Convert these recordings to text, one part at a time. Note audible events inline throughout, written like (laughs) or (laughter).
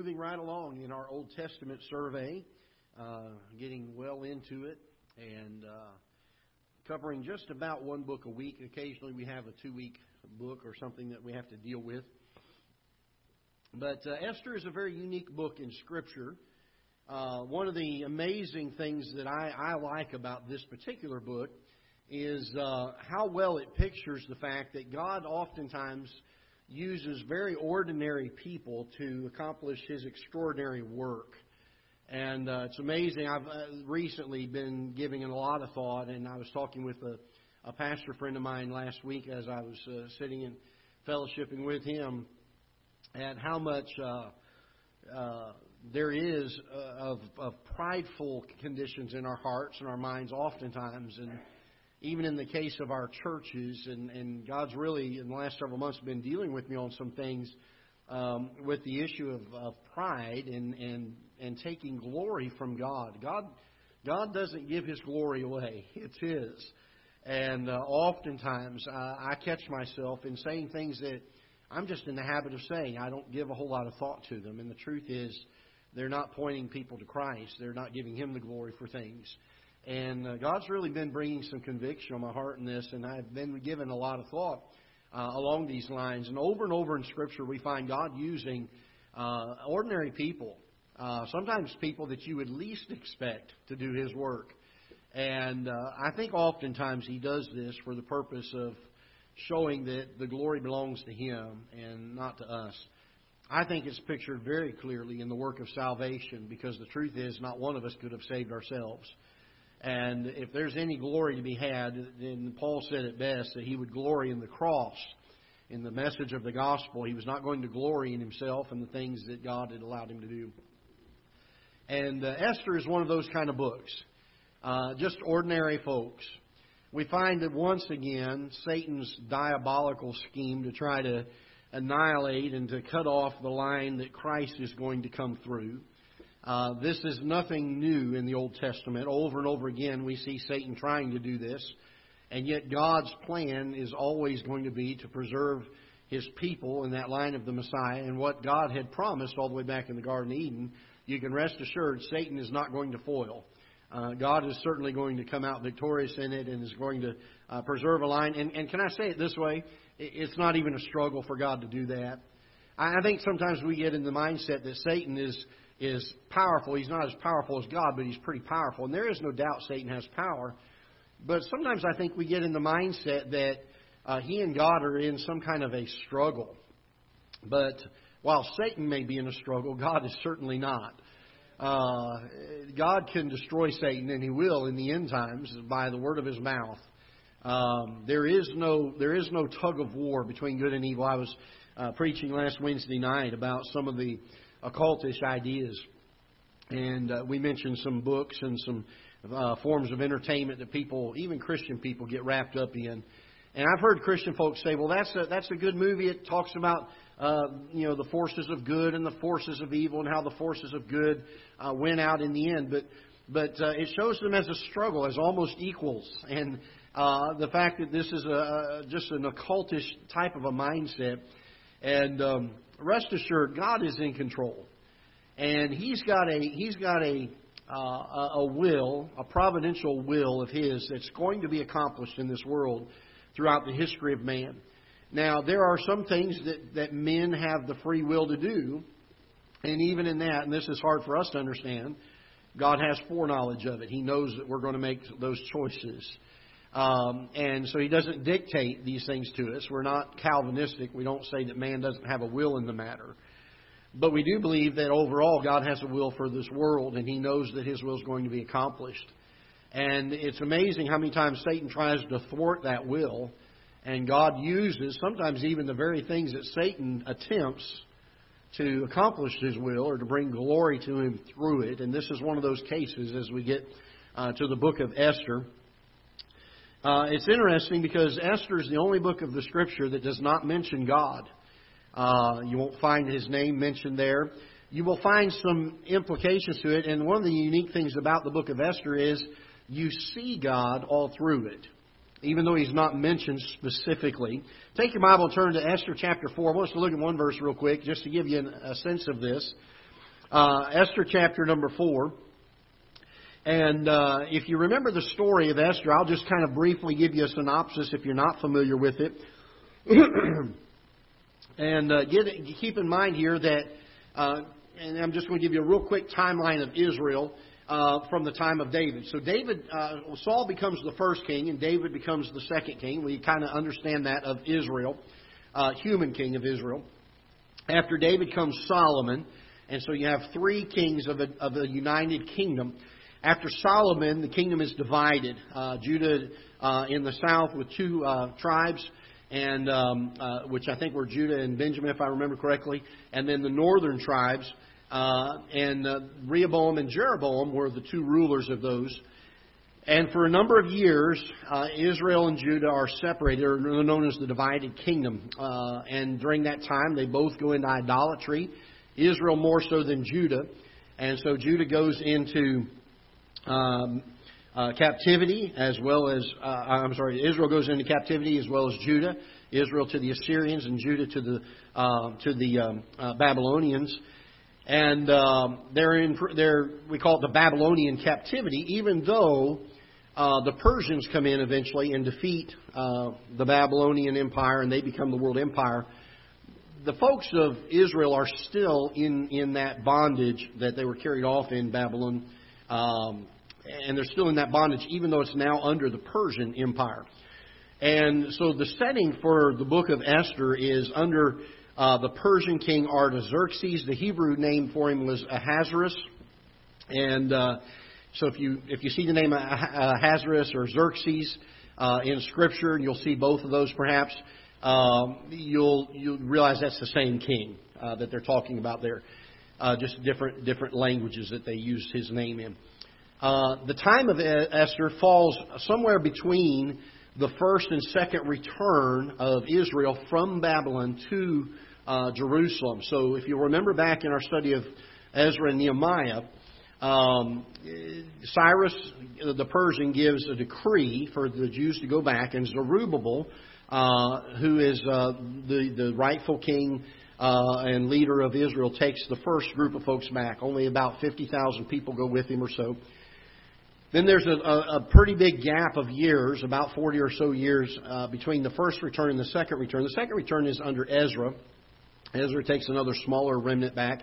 moving right along in our Old Testament survey, uh, getting well into it, and uh, covering just about one book a week. Occasionally, we have a two-week book or something that we have to deal with. But uh, Esther is a very unique book in Scripture. Uh, one of the amazing things that I, I like about this particular book is uh, how well it pictures the fact that God oftentimes uses very ordinary people to accomplish His extraordinary work. And uh, it's amazing. I've uh, recently been giving it a lot of thought, and I was talking with a, a pastor friend of mine last week as I was uh, sitting and fellowshipping with him at how much uh, uh, there is uh, of, of prideful conditions in our hearts and our minds oftentimes. And even in the case of our churches, and, and God's really, in the last several months, been dealing with me on some things um, with the issue of, of pride and, and, and taking glory from God. God. God doesn't give His glory away, (laughs) it's His. And uh, oftentimes uh, I catch myself in saying things that I'm just in the habit of saying. I don't give a whole lot of thought to them. And the truth is, they're not pointing people to Christ. They're not giving Him the glory for things. And uh, God's really been bringing some conviction on my heart in this, and I've been given a lot of thought uh, along these lines. And over and over in Scripture, we find God using uh, ordinary people, uh, sometimes people that you would least expect to do His work. And uh, I think oftentimes He does this for the purpose of showing that the glory belongs to Him and not to us. I think it's pictured very clearly in the work of salvation because the truth is, not one of us could have saved ourselves. And if there's any glory to be had, then Paul said it best that he would glory in the cross, in the message of the gospel. He was not going to glory in himself and the things that God had allowed him to do. And uh, Esther is one of those kind of books, uh, just ordinary folks. We find that once again, Satan's diabolical scheme to try to annihilate and to cut off the line that Christ is going to come through uh, this is nothing new in the Old Testament. Over and over again, we see Satan trying to do this. And yet, God's plan is always going to be to preserve his people in that line of the Messiah. And what God had promised all the way back in the Garden of Eden, you can rest assured Satan is not going to foil. Uh, God is certainly going to come out victorious in it and is going to uh, preserve a line. And, and can I say it this way? It's not even a struggle for God to do that. I think sometimes we get in the mindset that Satan is is powerful. He's not as powerful as God, but he's pretty powerful. And there is no doubt Satan has power. But sometimes I think we get in the mindset that uh, he and God are in some kind of a struggle. But while Satan may be in a struggle, God is certainly not. Uh, God can destroy Satan, and He will in the end times by the word of His mouth. Um, there is no there is no tug of war between good and evil. I was uh, preaching last Wednesday night about some of the occultish ideas. And uh, we mentioned some books and some uh, forms of entertainment that people, even Christian people, get wrapped up in. And I've heard Christian folks say, "Well, that's a, that's a good movie. It talks about uh, you know the forces of good and the forces of evil, and how the forces of good uh, win out in the end." But but uh, it shows them as a struggle, as almost equals, and uh, the fact that this is a, just an occultish type of a mindset. And um, rest assured, God is in control, and He's got a He's got a uh, a will, a providential will of His that's going to be accomplished in this world throughout the history of man. Now, there are some things that, that men have the free will to do, and even in that, and this is hard for us to understand, God has foreknowledge of it. He knows that we're going to make those choices. Um, and so he doesn't dictate these things to us. We're not Calvinistic. We don't say that man doesn't have a will in the matter. But we do believe that overall God has a will for this world, and he knows that his will is going to be accomplished. And it's amazing how many times Satan tries to thwart that will, and God uses sometimes even the very things that Satan attempts to accomplish his will or to bring glory to him through it. And this is one of those cases as we get uh, to the book of Esther. Uh, it's interesting because Esther is the only book of the Scripture that does not mention God. Uh, you won't find his name mentioned there. You will find some implications to it, and one of the unique things about the book of Esther is you see God all through it, even though he's not mentioned specifically. Take your Bible and turn to Esther chapter 4. I want us to look at one verse real quick just to give you a sense of this. uh, Esther chapter number 4. And uh, if you remember the story of Esther, I'll just kind of briefly give you a synopsis if you're not familiar with it. (clears throat) and uh, get, keep in mind here that, uh, and I'm just going to give you a real quick timeline of Israel uh, from the time of David. So David, uh, Saul becomes the first king, and David becomes the second king. We kind of understand that of Israel, uh, human king of Israel. After David comes Solomon, and so you have three kings of a, of a united kingdom. After Solomon, the kingdom is divided. Uh, Judah uh, in the south with two uh, tribes, and um, uh, which I think were Judah and Benjamin, if I remember correctly, and then the northern tribes. Uh, and uh, Rehoboam and Jeroboam were the two rulers of those. And for a number of years, uh, Israel and Judah are separated, or known as the divided kingdom. Uh, and during that time, they both go into idolatry. Israel more so than Judah. And so Judah goes into um, uh, captivity as well as, uh, I'm sorry, Israel goes into captivity as well as Judah. Israel to the Assyrians and Judah to the, uh, to the um, uh, Babylonians. And um, they're in, they're, we call it the Babylonian captivity, even though uh, the Persians come in eventually and defeat uh, the Babylonian Empire and they become the world empire the folks of Israel are still in, in that bondage that they were carried off in Babylon. Um, and they're still in that bondage, even though it's now under the Persian Empire. And so the setting for the book of Esther is under uh, the Persian king Artaxerxes. The Hebrew name for him was Ahasuerus. And uh, so if you if you see the name Ahasuerus or Xerxes uh, in Scripture, and you'll see both of those perhaps um, you'll you'll realize that's the same king uh, that they're talking about there. Uh, just different different languages that they used his name in. Uh, the time of Esther falls somewhere between the first and second return of Israel from Babylon to uh, Jerusalem. So, if you remember back in our study of Ezra and Nehemiah, um, Cyrus the Persian gives a decree for the Jews to go back, and Zerubbabel uh, who is uh, the, the rightful king uh, and leader of Israel, takes the first group of folks back. Only about 50,000 people go with him or so. Then there's a, a, a pretty big gap of years, about 40 or so years, uh, between the first return and the second return. The second return is under Ezra. Ezra takes another smaller remnant back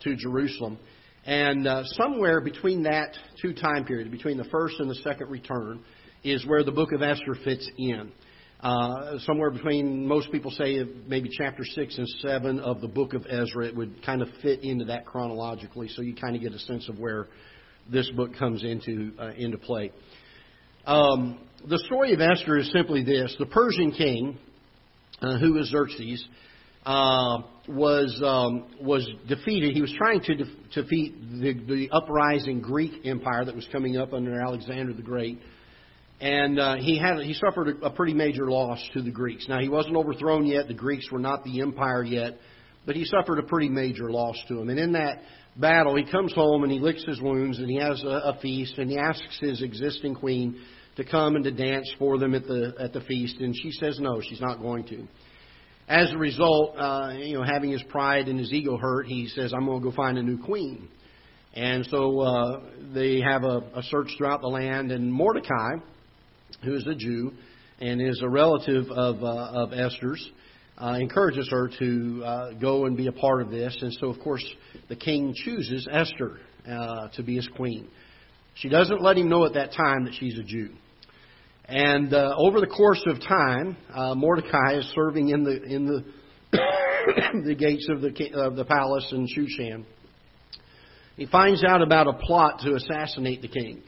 to Jerusalem. And uh, somewhere between that two time periods, between the first and the second return, is where the book of Esther fits in. Uh, somewhere between, most people say maybe chapter 6 and 7 of the book of Ezra. It would kind of fit into that chronologically, so you kind of get a sense of where this book comes into, uh, into play. Um, the story of Esther is simply this the Persian king, uh, who is Xerxes, uh, was um, was defeated. He was trying to de- defeat the, the uprising Greek empire that was coming up under Alexander the Great and uh, he had he suffered a, a pretty major loss to the Greeks. Now he wasn't overthrown yet; the Greeks were not the empire yet, but he suffered a pretty major loss to them. And in that battle, he comes home and he licks his wounds and he has a, a feast and he asks his existing queen to come and to dance for them at the at the feast, and she says no, she's not going to. As a result, uh, you know, having his pride and his ego hurt, he says, "I'm going to go find a new queen." And so uh, they have a, a search throughout the land, and Mordecai, who is a Jew and is a relative of, uh, of Esther's, uh, encourages her to uh, go and be a part of this. And so, of course, the king chooses Esther uh, to be his queen. She doesn't let him know at that time that she's a Jew. And uh, over the course of time, uh, Mordecai is serving in the in the (coughs) the gates of the of the palace in Shushan. He finds out about a plot to assassinate the king.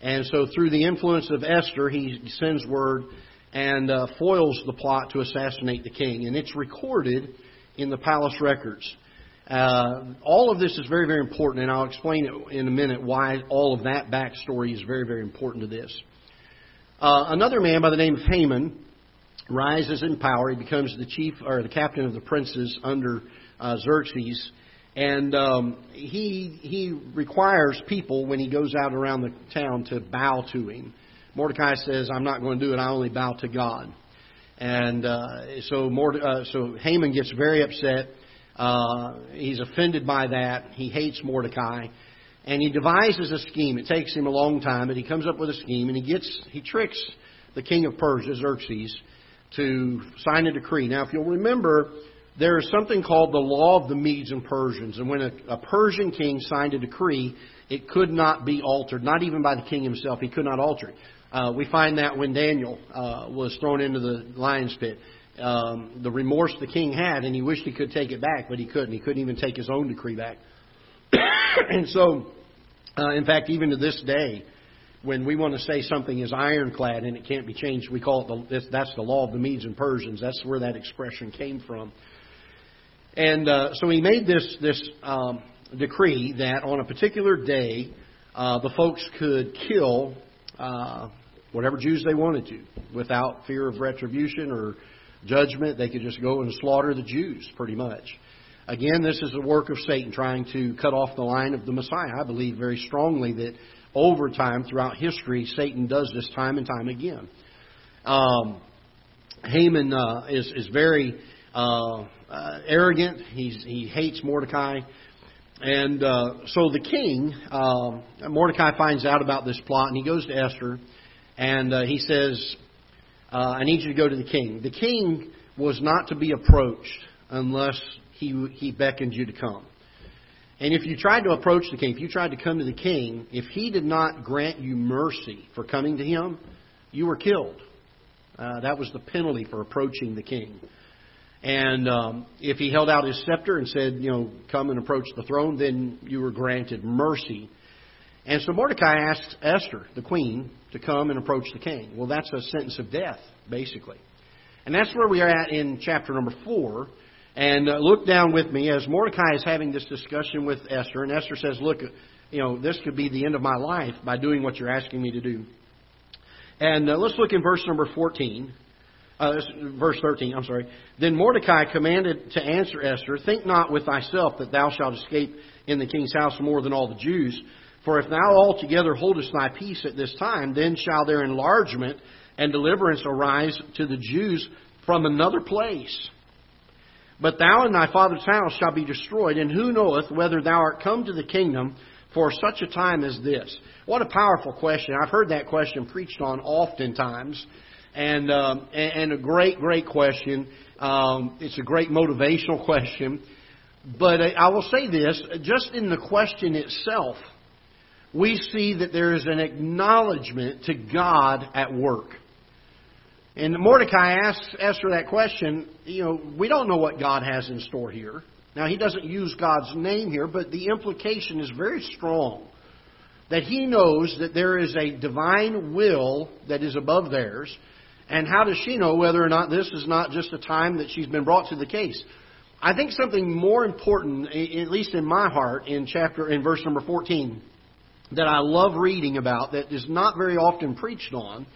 And so, through the influence of Esther, he sends word and uh, foils the plot to assassinate the king. And it's recorded in the palace records. Uh, all of this is very, very important, and I'll explain it in a minute why all of that backstory is very, very important to this. Uh, another man by the name of Haman rises in power. He becomes the chief or the captain of the princes under uh, Xerxes. And um, he, he requires people, when he goes out around the town, to bow to him. Mordecai says, I'm not going to do it, I only bow to God. And uh, so, Morde- uh, so Haman gets very upset. Uh, he's offended by that. He hates Mordecai. And he devises a scheme. It takes him a long time, but he comes up with a scheme and he gets he tricks the king of Persia, Xerxes, to sign a decree. Now, if you'll remember, there is something called the law of the Medes and Persians. And when a, a Persian king signed a decree, it could not be altered, not even by the king himself. He could not alter it. Uh, we find that when Daniel uh, was thrown into the lion's pit. Um, the remorse the king had, and he wished he could take it back, but he couldn't. He couldn't even take his own decree back. (coughs) and so, uh, in fact, even to this day, when we want to say something is ironclad and it can't be changed, we call it the, that's the law of the Medes and Persians. That's where that expression came from. And uh, so he made this this um, decree that on a particular day, uh, the folks could kill uh, whatever Jews they wanted to without fear of retribution or judgment. They could just go and slaughter the Jews, pretty much. Again, this is the work of Satan trying to cut off the line of the Messiah. I believe very strongly that over time, throughout history, Satan does this time and time again. Um, Haman uh, is, is very uh, uh, arrogant. He's, he hates Mordecai. And uh, so the king, um, Mordecai finds out about this plot, and he goes to Esther, and uh, he says, uh, I need you to go to the king. The king was not to be approached unless he, he beckoned you to come. And if you tried to approach the king, if you tried to come to the king, if he did not grant you mercy for coming to him, you were killed. Uh, that was the penalty for approaching the king. And um, if he held out his scepter and said, you know, come and approach the throne, then you were granted mercy. And so Mordecai asked Esther, the queen, to come and approach the king. Well, that's a sentence of death, basically. And that's where we are at in chapter number four. And uh, look down with me as Mordecai is having this discussion with Esther. And Esther says, Look, you know, this could be the end of my life by doing what you're asking me to do. And uh, let's look in verse number 14. Uh, verse 13, I'm sorry. Then Mordecai commanded to answer Esther, Think not with thyself that thou shalt escape in the king's house more than all the Jews. For if thou altogether holdest thy peace at this time, then shall their enlargement and deliverance arise to the Jews from another place. But thou and thy father's house shall be destroyed, and who knoweth whether thou art come to the kingdom for such a time as this? What a powerful question. I've heard that question preached on oftentimes and um, and a great, great question. Um, it's a great motivational question. But I will say this: just in the question itself, we see that there is an acknowledgement to God at work. And Mordecai asks Esther that question. You know, we don't know what God has in store here. Now, he doesn't use God's name here, but the implication is very strong that he knows that there is a divine will that is above theirs, and how does she know whether or not this is not just a time that she's been brought to the case? I think something more important, at least in my heart, in chapter in verse number 14, that I love reading about that is not very often preached on,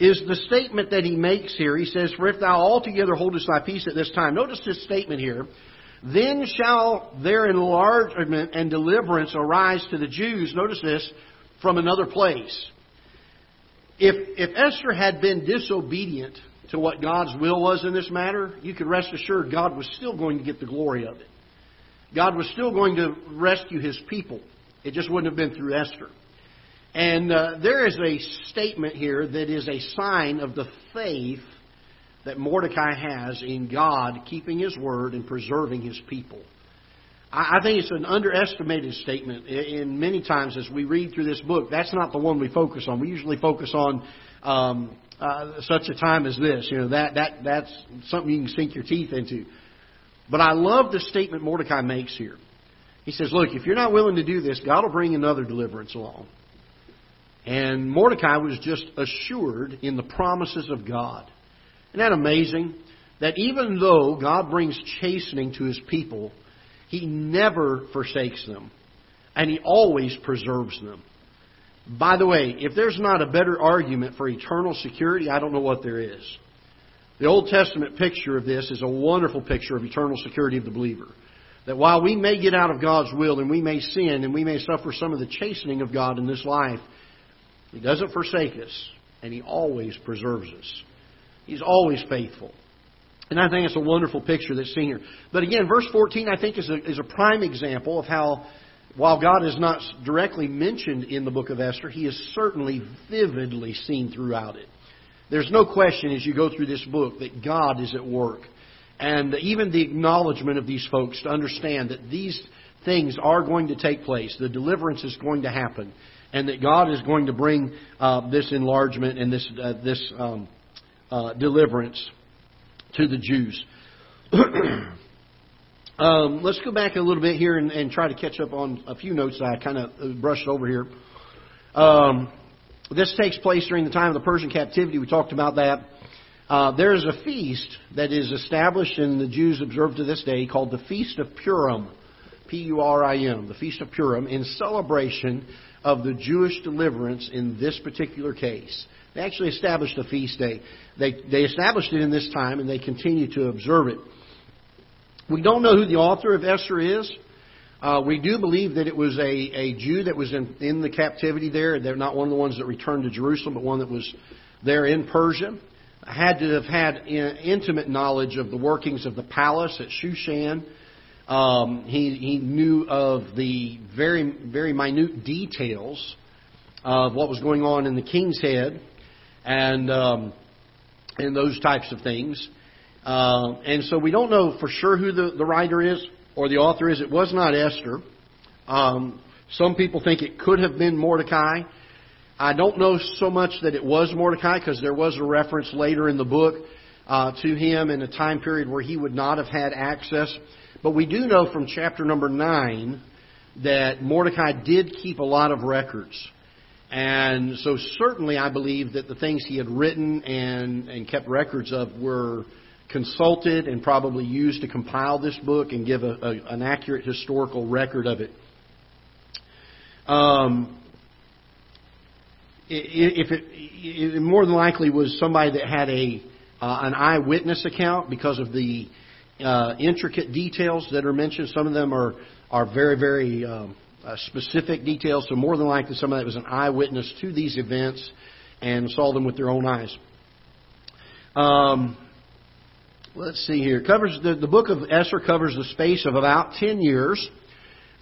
is the statement that he makes here. He says, For if thou altogether holdest thy peace at this time. Notice this statement here. Then shall their enlargement and deliverance arise to the Jews, notice this, from another place. If, if Esther had been disobedient to what God's will was in this matter, you could rest assured God was still going to get the glory of it. God was still going to rescue his people. It just wouldn't have been through Esther. And uh, there is a statement here that is a sign of the faith that Mordecai has in God keeping his word and preserving his people. I think it's an underestimated statement. In many times, as we read through this book, that's not the one we focus on. We usually focus on um, uh, such a time as this. You know that that that's something you can sink your teeth into. But I love the statement Mordecai makes here. He says, "Look, if you're not willing to do this, God will bring another deliverance along." And Mordecai was just assured in the promises of God. Isn't that amazing? That even though God brings chastening to his people, he never forsakes them, and He always preserves them. By the way, if there's not a better argument for eternal security, I don't know what there is. The Old Testament picture of this is a wonderful picture of eternal security of the believer. That while we may get out of God's will and we may sin and we may suffer some of the chastening of God in this life, He doesn't forsake us and He always preserves us. He's always faithful. And I think it's a wonderful picture that's seen here. But again, verse 14, I think, is a, is a prime example of how, while God is not directly mentioned in the book of Esther, he is certainly vividly seen throughout it. There's no question as you go through this book that God is at work. And even the acknowledgement of these folks to understand that these things are going to take place, the deliverance is going to happen, and that God is going to bring uh, this enlargement and this, uh, this um, uh, deliverance to the Jews. (clears throat) um, let's go back a little bit here and, and, try to catch up on a few notes that I kind of brushed over here. Um, this takes place during the time of the Persian captivity. We talked about that. Uh, there is a feast that is established and the Jews observe to this day called the Feast of Purim. P U R I M, the Feast of Purim, in celebration of the Jewish deliverance in this particular case. They actually established a feast day. They, they established it in this time and they continue to observe it. We don't know who the author of Esther is. Uh, we do believe that it was a, a Jew that was in, in the captivity there. They're not one of the ones that returned to Jerusalem, but one that was there in Persia. Had to have had intimate knowledge of the workings of the palace at Shushan. Um, he, he knew of the very, very minute details of what was going on in the king's head and um, and those types of things. Uh, and so we don't know for sure who the, the writer is or the author is. It was not Esther. Um, some people think it could have been Mordecai. I don't know so much that it was Mordecai because there was a reference later in the book uh, to him in a time period where he would not have had access. But we do know from chapter number 9 that Mordecai did keep a lot of records. And so, certainly, I believe that the things he had written and, and kept records of were consulted and probably used to compile this book and give a, a, an accurate historical record of it. Um, if it, it, more than likely was somebody that had a uh, an eyewitness account because of the uh, intricate details that are mentioned. Some of them are are very very um, uh, specific details. So more than likely, somebody that was an eyewitness to these events and saw them with their own eyes. Um, let's see here. Covers the, the book of Esther covers the space of about ten years.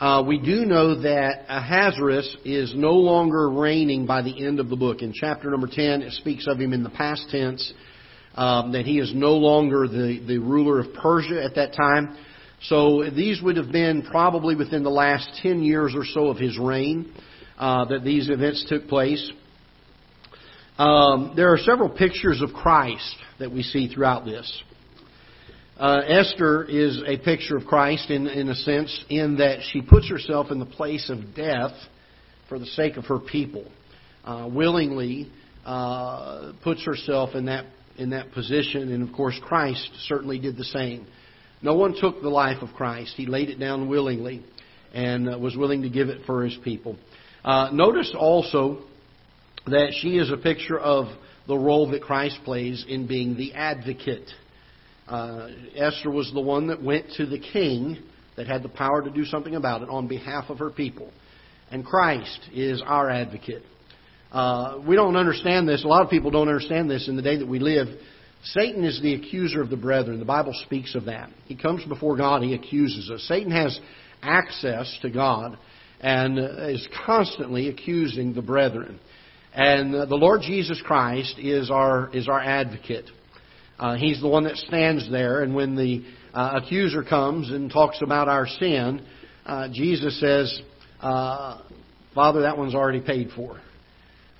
Uh, we do know that Ahasuerus is no longer reigning by the end of the book. In chapter number 10, it speaks of him in the past tense, um, that he is no longer the, the ruler of Persia at that time. So these would have been probably within the last 10 years or so of his reign uh, that these events took place. Um, there are several pictures of Christ that we see throughout this. Uh, Esther is a picture of Christ in, in a sense, in that she puts herself in the place of death for the sake of her people. Uh, willingly uh, puts herself in that in that position, and of course, Christ certainly did the same. No one took the life of Christ. He laid it down willingly and uh, was willing to give it for his people. Uh, notice also that she is a picture of the role that Christ plays in being the advocate. Uh, Esther was the one that went to the king that had the power to do something about it on behalf of her people. And Christ is our advocate. Uh, we don't understand this. A lot of people don't understand this in the day that we live. Satan is the accuser of the brethren. The Bible speaks of that. He comes before God, he accuses us. Satan has access to God and is constantly accusing the brethren. And the Lord Jesus Christ is our, is our advocate. Uh, he's the one that stands there, and when the uh, accuser comes and talks about our sin, uh, Jesus says, uh, Father, that one's already paid for.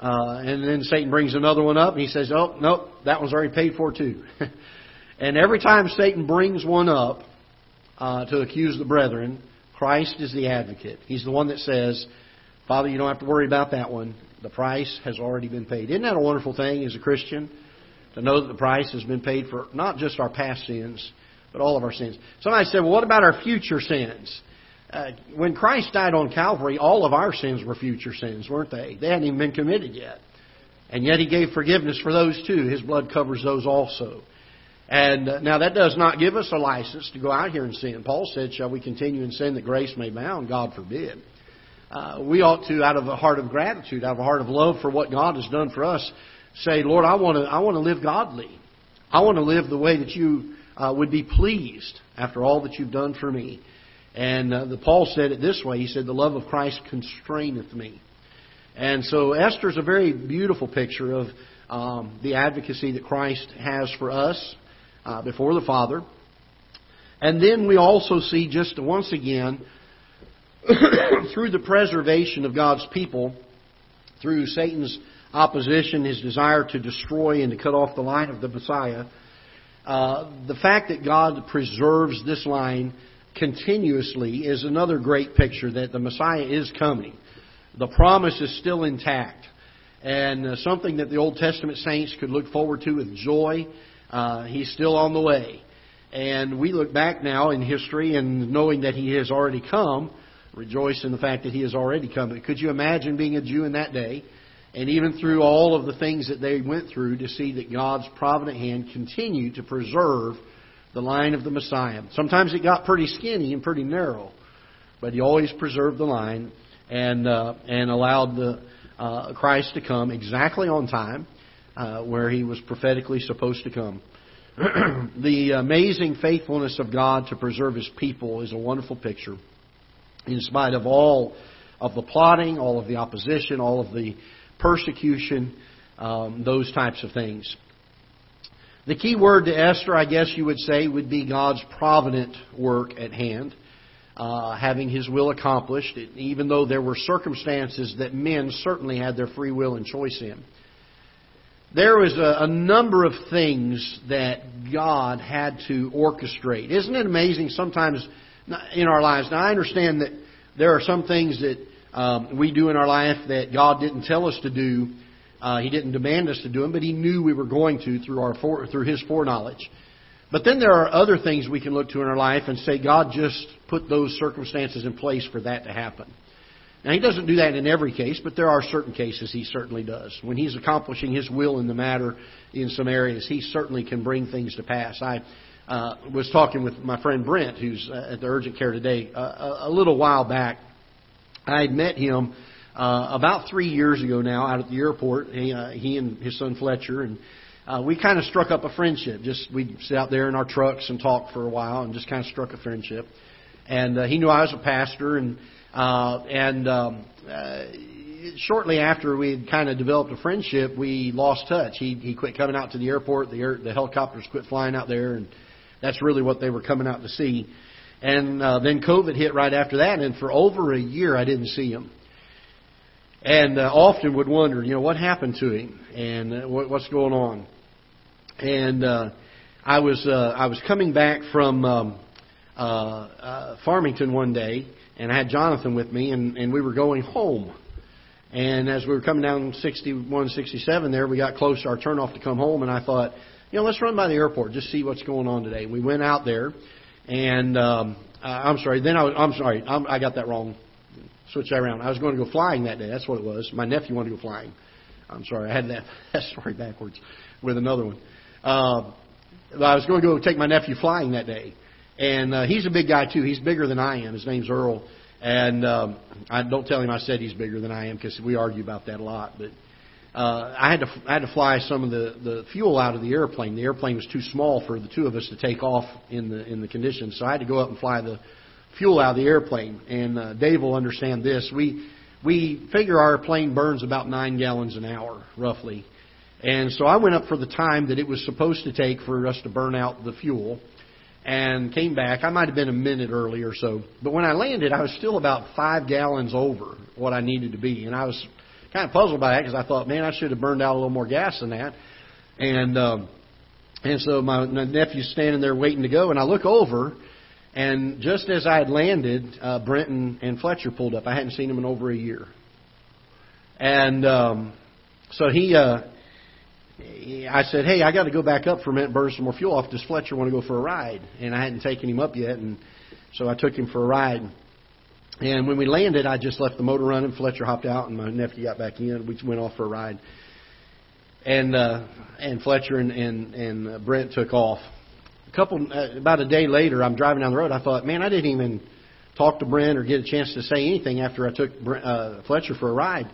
Uh, and then Satan brings another one up, and he says, "Oh, nope, that one's already paid for too." (laughs) and every time Satan brings one up uh, to accuse the brethren, Christ is the advocate. He's the one that says, "Father, you don't have to worry about that one. The price has already been paid." Isn't that a wonderful thing as a Christian to know that the price has been paid for not just our past sins, but all of our sins? Somebody said, "Well, what about our future sins?" Uh, when Christ died on Calvary, all of our sins were future sins, weren't they? They hadn't even been committed yet. And yet He gave forgiveness for those too. His blood covers those also. And uh, now that does not give us a license to go out here and sin. Paul said, Shall we continue in sin that grace may abound? God forbid. Uh, we ought to, out of a heart of gratitude, out of a heart of love for what God has done for us, say, Lord, I want to, I want to live godly. I want to live the way that you uh, would be pleased after all that you've done for me. And uh, the Paul said it this way. He said, "The love of Christ constraineth me." And so Esther is a very beautiful picture of um, the advocacy that Christ has for us uh, before the Father. And then we also see just once again, (coughs) through the preservation of God's people, through Satan's opposition, his desire to destroy and to cut off the line of the Messiah, uh, the fact that God preserves this line continuously is another great picture that the Messiah is coming. The promise is still intact. And uh, something that the Old Testament saints could look forward to with joy. Uh, he's still on the way. And we look back now in history and knowing that he has already come, rejoice in the fact that he has already come. But Could you imagine being a Jew in that day? And even through all of the things that they went through to see that God's provident hand continued to preserve the line of the Messiah. Sometimes it got pretty skinny and pretty narrow, but he always preserved the line and uh, and allowed the uh, Christ to come exactly on time, uh, where he was prophetically supposed to come. (clears throat) the amazing faithfulness of God to preserve His people is a wonderful picture, in spite of all of the plotting, all of the opposition, all of the persecution, um, those types of things. The key word to Esther, I guess you would say, would be God's provident work at hand, uh, having His will accomplished, even though there were circumstances that men certainly had their free will and choice in. There was a, a number of things that God had to orchestrate. Isn't it amazing sometimes in our lives? Now, I understand that there are some things that um, we do in our life that God didn't tell us to do uh, he didn't demand us to do them, but he knew we were going to through our fore, through his foreknowledge. But then there are other things we can look to in our life and say God just put those circumstances in place for that to happen. Now he doesn't do that in every case, but there are certain cases he certainly does. When he's accomplishing his will in the matter in some areas, he certainly can bring things to pass. I uh, was talking with my friend Brent, who's uh, at the urgent care today, uh, a, a little while back. I had met him uh, about three years ago now out at the airport. He, uh, he and his son Fletcher and uh, we kind of struck up a friendship. Just we'd sit out there in our trucks and talk for a while, and just kind of struck a friendship. And uh, he knew I was a pastor, and uh, and um, uh, shortly after we had kind of developed a friendship, we lost touch. He he quit coming out to the airport. The air, the helicopters quit flying out there, and that's really what they were coming out to see. And uh, then COVID hit right after that, and for over a year I didn't see him and uh, often would wonder, you know, what happened to him and uh, what, what's going on. And uh, I was uh, I was coming back from um, uh, uh, Farmington one day, and I had Jonathan with me, and, and we were going home. And as we were coming down 61, 67 there, we got close to our turnoff to come home, and I thought, you know, let's run by the airport, just see what's going on today. We went out there, and um, uh, I'm sorry, then I was, I'm sorry, I'm, I got that wrong switch that around. I was going to go flying that day. That's what it was. My nephew wanted to go flying. I'm sorry, I had that, (laughs) that story backwards with another one. Uh, I was going to go take my nephew flying that day, and uh, he's a big guy too. He's bigger than I am. His name's Earl, and um, I don't tell him I said he's bigger than I am because we argue about that a lot. But uh, I had to I had to fly some of the the fuel out of the airplane. The airplane was too small for the two of us to take off in the in the conditions, so I had to go up and fly the fuel out of the airplane. And uh, Dave will understand this. We we figure our plane burns about nine gallons an hour, roughly. And so I went up for the time that it was supposed to take for us to burn out the fuel and came back. I might have been a minute early or so. But when I landed, I was still about five gallons over what I needed to be. And I was kind of puzzled by that because I thought, man, I should have burned out a little more gas than that. And, um, and so my, my nephew's standing there waiting to go. And I look over and just as I had landed, uh, Brenton and Fletcher pulled up. I hadn't seen them in over a year. And um, so he, uh, he, I said, "Hey, I got to go back up for a minute, burn some more fuel off. Does Fletcher want to go for a ride?" And I hadn't taken him up yet, and so I took him for a ride. And when we landed, I just left the motor running. Fletcher hopped out, and my nephew got back in. We went off for a ride. And uh, and Fletcher and and, and uh, Brent took off couple uh, about a day later, I'm driving down the road. I thought, man, I didn't even talk to Brent or get a chance to say anything after I took uh, Fletcher for a ride.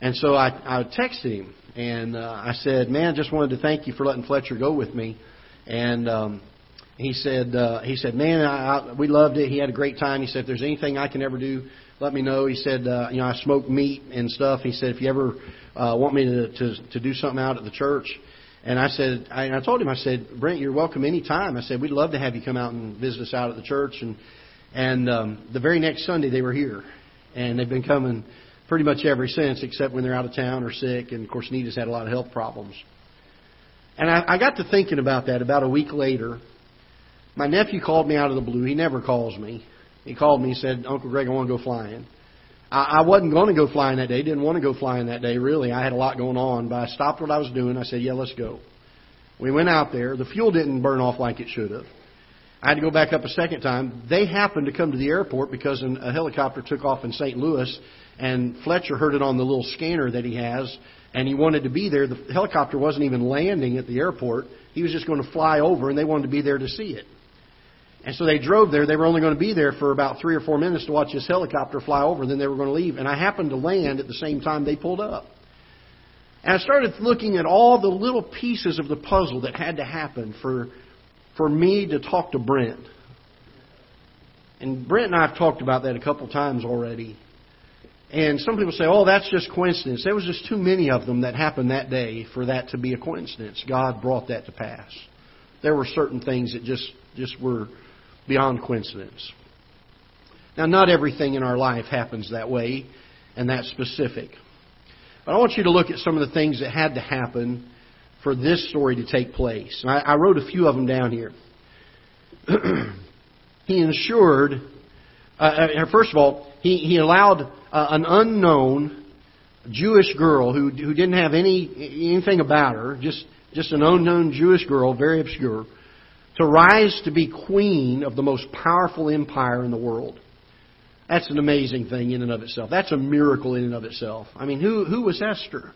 And so I, I texted him and uh, I said, man, I just wanted to thank you for letting Fletcher go with me. And um, He said, uh, he said, man, I, I, we loved it. He had a great time. He said, if there's anything I can ever do, let me know. He said, uh, you know, I smoke meat and stuff. He said, if you ever uh, want me to, to to do something out at the church, and I said, I, I told him, I said, Brent, you're welcome anytime. I said, we'd love to have you come out and visit us out at the church. And and um, the very next Sunday they were here, and they've been coming pretty much ever since, except when they're out of town or sick. And of course, Nita's had a lot of health problems. And I, I got to thinking about that about a week later. My nephew called me out of the blue. He never calls me. He called me and said, Uncle Greg, I want to go flying. I, I wasn't going to go flying that day. Didn't want to go flying that day, really. I had a lot going on. But I stopped what I was doing. I said, yeah, let's go. We went out there. The fuel didn't burn off like it should have. I had to go back up a second time. They happened to come to the airport because a helicopter took off in St. Louis, and Fletcher heard it on the little scanner that he has, and he wanted to be there. The helicopter wasn't even landing at the airport. He was just going to fly over, and they wanted to be there to see it. And so they drove there. They were only going to be there for about three or four minutes to watch this helicopter fly over, and then they were going to leave. And I happened to land at the same time they pulled up. And I started looking at all the little pieces of the puzzle that had to happen for, for me to talk to Brent. And Brent and I have talked about that a couple times already. And some people say, oh, that's just coincidence. There was just too many of them that happened that day for that to be a coincidence. God brought that to pass. There were certain things that just, just were beyond coincidence. Now, not everything in our life happens that way and that specific. But I want you to look at some of the things that had to happen for this story to take place. And I, I wrote a few of them down here. (clears throat) he ensured, uh, uh, first of all, he, he allowed uh, an unknown Jewish girl who, who didn't have any anything about her, just, just an unknown Jewish girl, very obscure, to rise to be queen of the most powerful empire in the world. That's an amazing thing in and of itself. That's a miracle in and of itself. I mean, who who was Esther?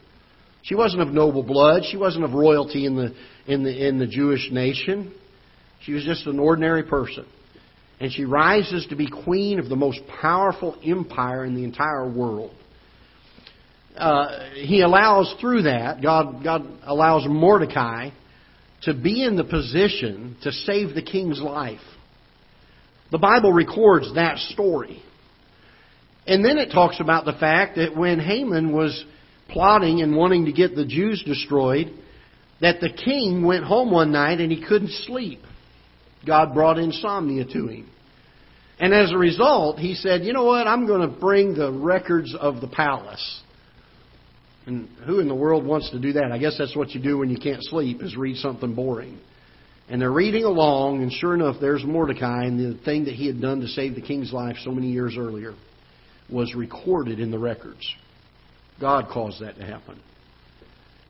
She wasn't of noble blood. She wasn't of royalty in the in the in the Jewish nation. She was just an ordinary person. And she rises to be queen of the most powerful empire in the entire world. Uh, he allows through that, God, God allows Mordecai to be in the position to save the king's life. The Bible records that story. And then it talks about the fact that when Haman was plotting and wanting to get the Jews destroyed, that the king went home one night and he couldn't sleep. God brought insomnia to him. And as a result, he said, You know what? I'm going to bring the records of the palace. And who in the world wants to do that? I guess that's what you do when you can't sleep, is read something boring. And they're reading along, and sure enough, there's Mordecai, and the thing that he had done to save the king's life so many years earlier was recorded in the records. God caused that to happen.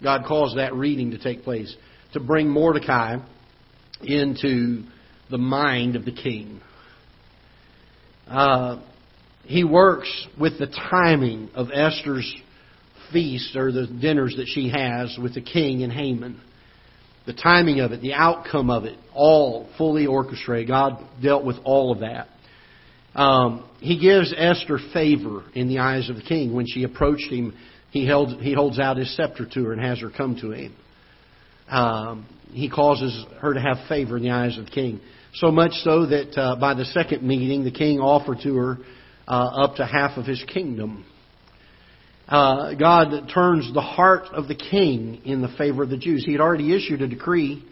God caused that reading to take place to bring Mordecai into the mind of the king. Uh, he works with the timing of Esther's feast or the dinners that she has with the king and Haman. The timing of it, the outcome of it, all fully orchestrated. God dealt with all of that. Um, he gives Esther favor in the eyes of the king. When she approached him, he, held, he holds out his scepter to her and has her come to him. Um, he causes her to have favor in the eyes of the king. So much so that uh, by the second meeting, the king offered to her uh, up to half of his kingdom uh, God turns the heart of the king in the favor of the Jews. He had already issued a decree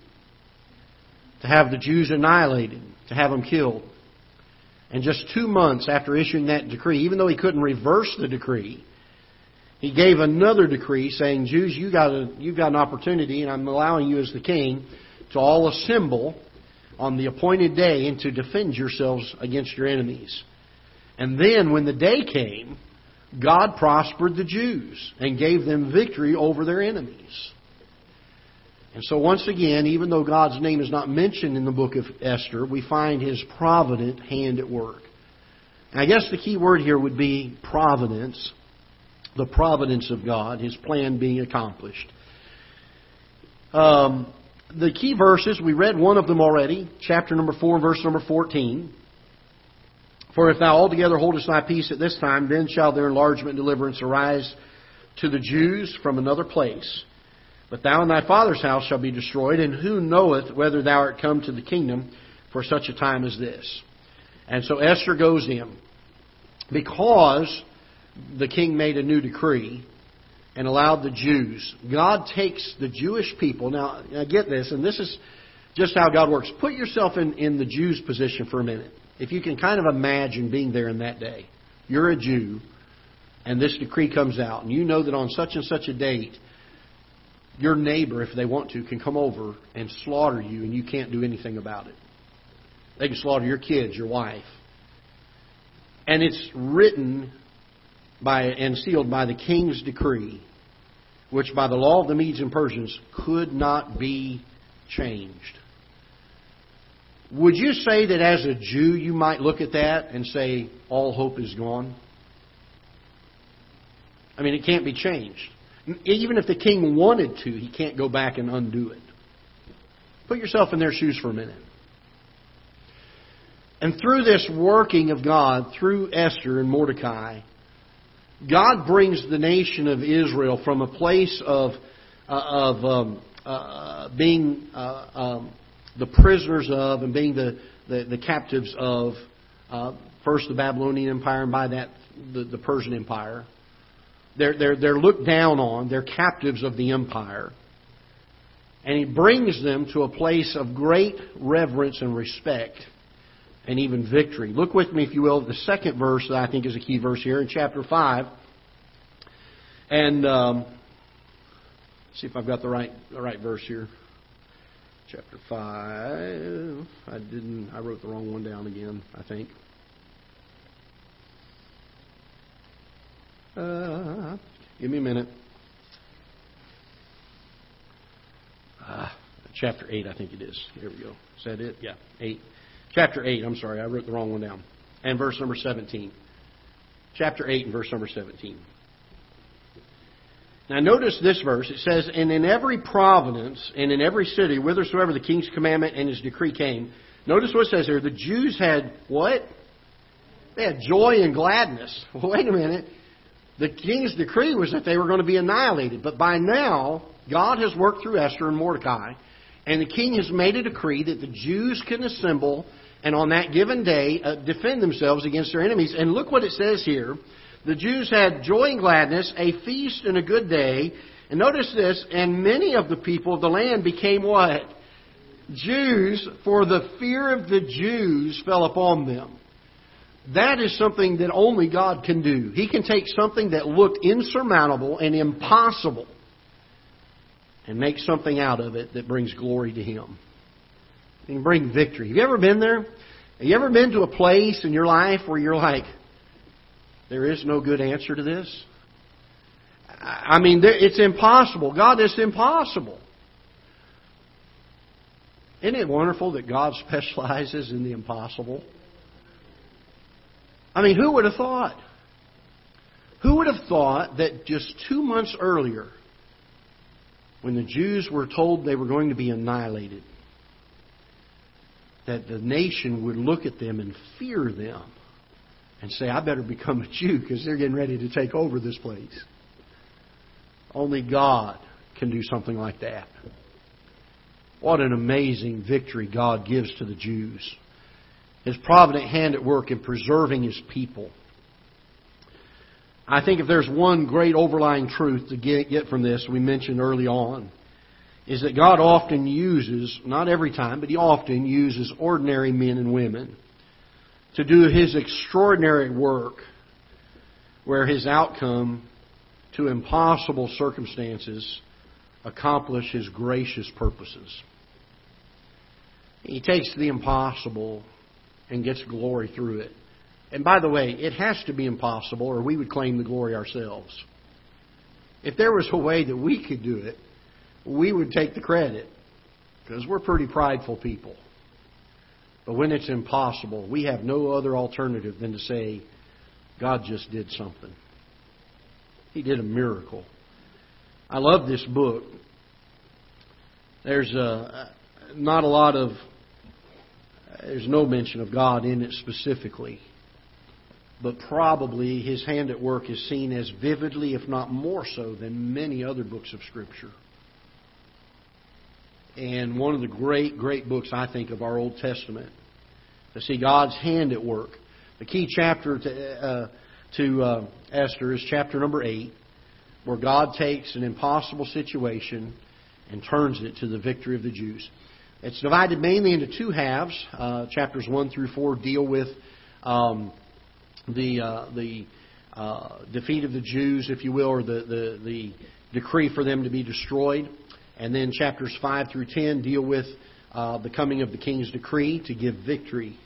to have the Jews annihilated, to have them killed. And just two months after issuing that decree, even though he couldn't reverse the decree, he gave another decree saying, Jews, you got a, you've got an opportunity, and I'm allowing you as the king to all assemble on the appointed day and to defend yourselves against your enemies. And then when the day came, God prospered the Jews and gave them victory over their enemies. And so, once again, even though God's name is not mentioned in the book of Esther, we find his provident hand at work. And I guess the key word here would be providence, the providence of God, his plan being accomplished. Um, the key verses, we read one of them already, chapter number 4, verse number 14. For if thou altogether holdest thy peace at this time, then shall their enlargement and deliverance arise to the Jews from another place. But thou and thy father's house shall be destroyed, and who knoweth whether thou art come to the kingdom for such a time as this. And so Esther goes in because the king made a new decree and allowed the Jews. God takes the Jewish people. Now, now get this, and this is just how God works. Put yourself in, in the Jews' position for a minute. If you can kind of imagine being there in that day. You're a Jew, and this decree comes out, and you know that on such and such a date, your neighbor, if they want to, can come over and slaughter you, and you can't do anything about it. They can slaughter your kids, your wife. And it's written by and sealed by the king's decree, which by the law of the Medes and Persians could not be changed. Would you say that as a Jew you might look at that and say, all hope is gone? I mean, it can't be changed. Even if the king wanted to, he can't go back and undo it. Put yourself in their shoes for a minute. And through this working of God, through Esther and Mordecai, God brings the nation of Israel from a place of, uh, of um, uh, being uh, um, the prisoners of and being the, the, the captives of uh, first the Babylonian Empire and by that the, the Persian Empire. They're, they're, they're looked down on. They're captives of the empire. And he brings them to a place of great reverence and respect and even victory. Look with me, if you will, at the second verse that I think is a key verse here in chapter 5. And um, see if I've got the right, the right verse here. Chapter 5. I didn't, I wrote the wrong one down again, I think. Uh, give me a minute. Uh, chapter 8, I think it is. Here we go. Is that it? Yeah, 8. Chapter 8, I'm sorry, I wrote the wrong one down. And verse number 17. Chapter 8 and verse number 17. Now notice this verse. It says, And in every province and in every city, whithersoever the king's commandment and his decree came, notice what it says here. The Jews had what? They had joy and gladness. (laughs) Wait a minute. The king's decree was that they were going to be annihilated. But by now, God has worked through Esther and Mordecai, and the king has made a decree that the Jews can assemble and on that given day uh, defend themselves against their enemies. And look what it says here. The Jews had joy and gladness, a feast and a good day. And notice this, and many of the people of the land became what? Jews, for the fear of the Jews fell upon them. That is something that only God can do. He can take something that looked insurmountable and impossible and make something out of it that brings glory to Him. He can bring victory. Have you ever been there? Have you ever been to a place in your life where you're like, there is no good answer to this? I mean, it's impossible. God, it's impossible. Isn't it wonderful that God (laughs) specializes in the impossible? I mean, who would have thought? Who would have thought that just two months earlier, when the Jews were told they were going to be annihilated, that the nation would look at them and fear them and say, I better become a Jew because they're getting ready to take over this place. Only God can do something like that. What an amazing victory God gives to the Jews. His provident hand at work in preserving His people. I think if there's one great overlying truth to get, from this, we mentioned early on, is that God often uses, not every time, but He often uses ordinary men and women to do His extraordinary work where His outcome to impossible circumstances accomplish His gracious purposes. He takes the impossible and gets glory through it. And by the way, it has to be impossible or we would claim the glory ourselves. If there was a way that we could do it, we would take the credit because we're pretty prideful people. But when it's impossible, we have no other alternative than to say, God just did something. He did a miracle. I love this book. There's a, not a lot of, there's no mention of God in it specifically. But probably his hand at work is seen as vividly, if not more so, than many other books of Scripture and one of the great, great books, I think, of our Old Testament to see God's hand at work. The key chapter to, uh, to uh, Esther is chapter number 8, where God takes an impossible situation and turns it to the victory of the Jews. It's divided mainly into two halves. Uh, chapters 1 through 4 deal with um, the, uh, the uh, defeat of the Jews, if you will, or the, the, the decree for them to be destroyed. And then chapters 5 through 10 deal with uh, the coming of the king's decree to give victory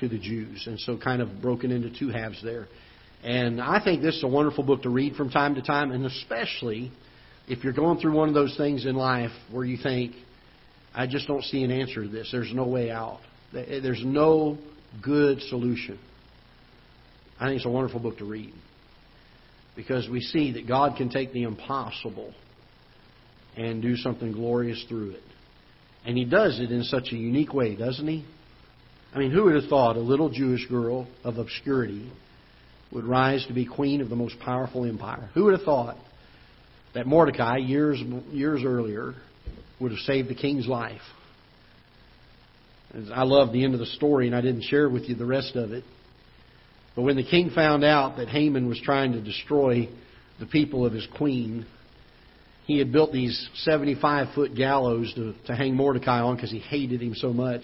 to the Jews. And so, kind of broken into two halves there. And I think this is a wonderful book to read from time to time, and especially if you're going through one of those things in life where you think, I just don't see an answer to this. There's no way out. There's no good solution. I think it's a wonderful book to read because we see that God can take the impossible and do something glorious through it. And He does it in such a unique way, doesn't He? I mean, who would have thought a little Jewish girl of obscurity would rise to be queen of the most powerful empire? Who would have thought that Mordecai, years, years earlier, would have saved the king's life? I love the end of the story, and I didn't share with you the rest of it. But when the king found out that Haman was trying to destroy the people of his queen, he had built these 75 foot gallows to, to hang Mordecai on because he hated him so much.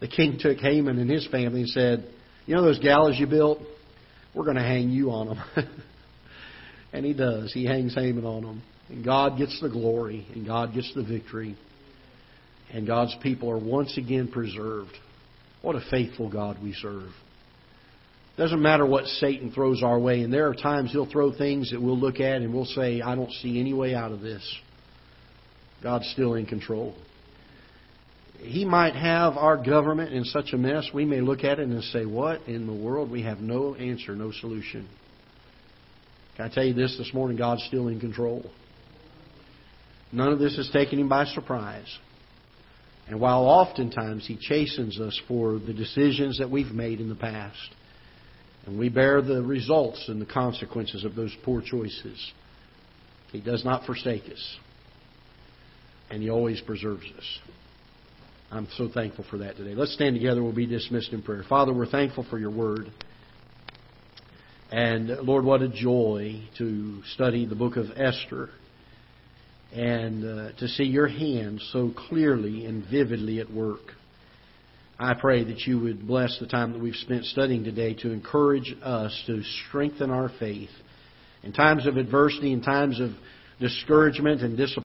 The king took Haman and his family and said, You know those gallows you built? We're going to hang you on them. (laughs) and he does. He hangs Haman on them. And God gets the glory, and God gets the victory. And God's people are once again preserved. What a faithful God we serve. Doesn't matter what Satan throws our way. And there are times he'll throw things that we'll look at and we'll say, I don't see any way out of this. God's still in control. He might have our government in such a mess, we may look at it and say, What in the world? We have no answer, no solution. Can I tell you this this morning? God's still in control. None of this has taken him by surprise. And while oftentimes he chastens us for the decisions that we've made in the past, and we bear the results and the consequences of those poor choices. He does not forsake us. And He always preserves us. I'm so thankful for that today. Let's stand together. We'll be dismissed in prayer. Father, we're thankful for your word. And Lord, what a joy to study the book of Esther and uh, to see your hand so clearly and vividly at work. I pray that you would bless the time that we've spent studying today to encourage us to strengthen our faith in times of adversity, in times of discouragement and disappointment.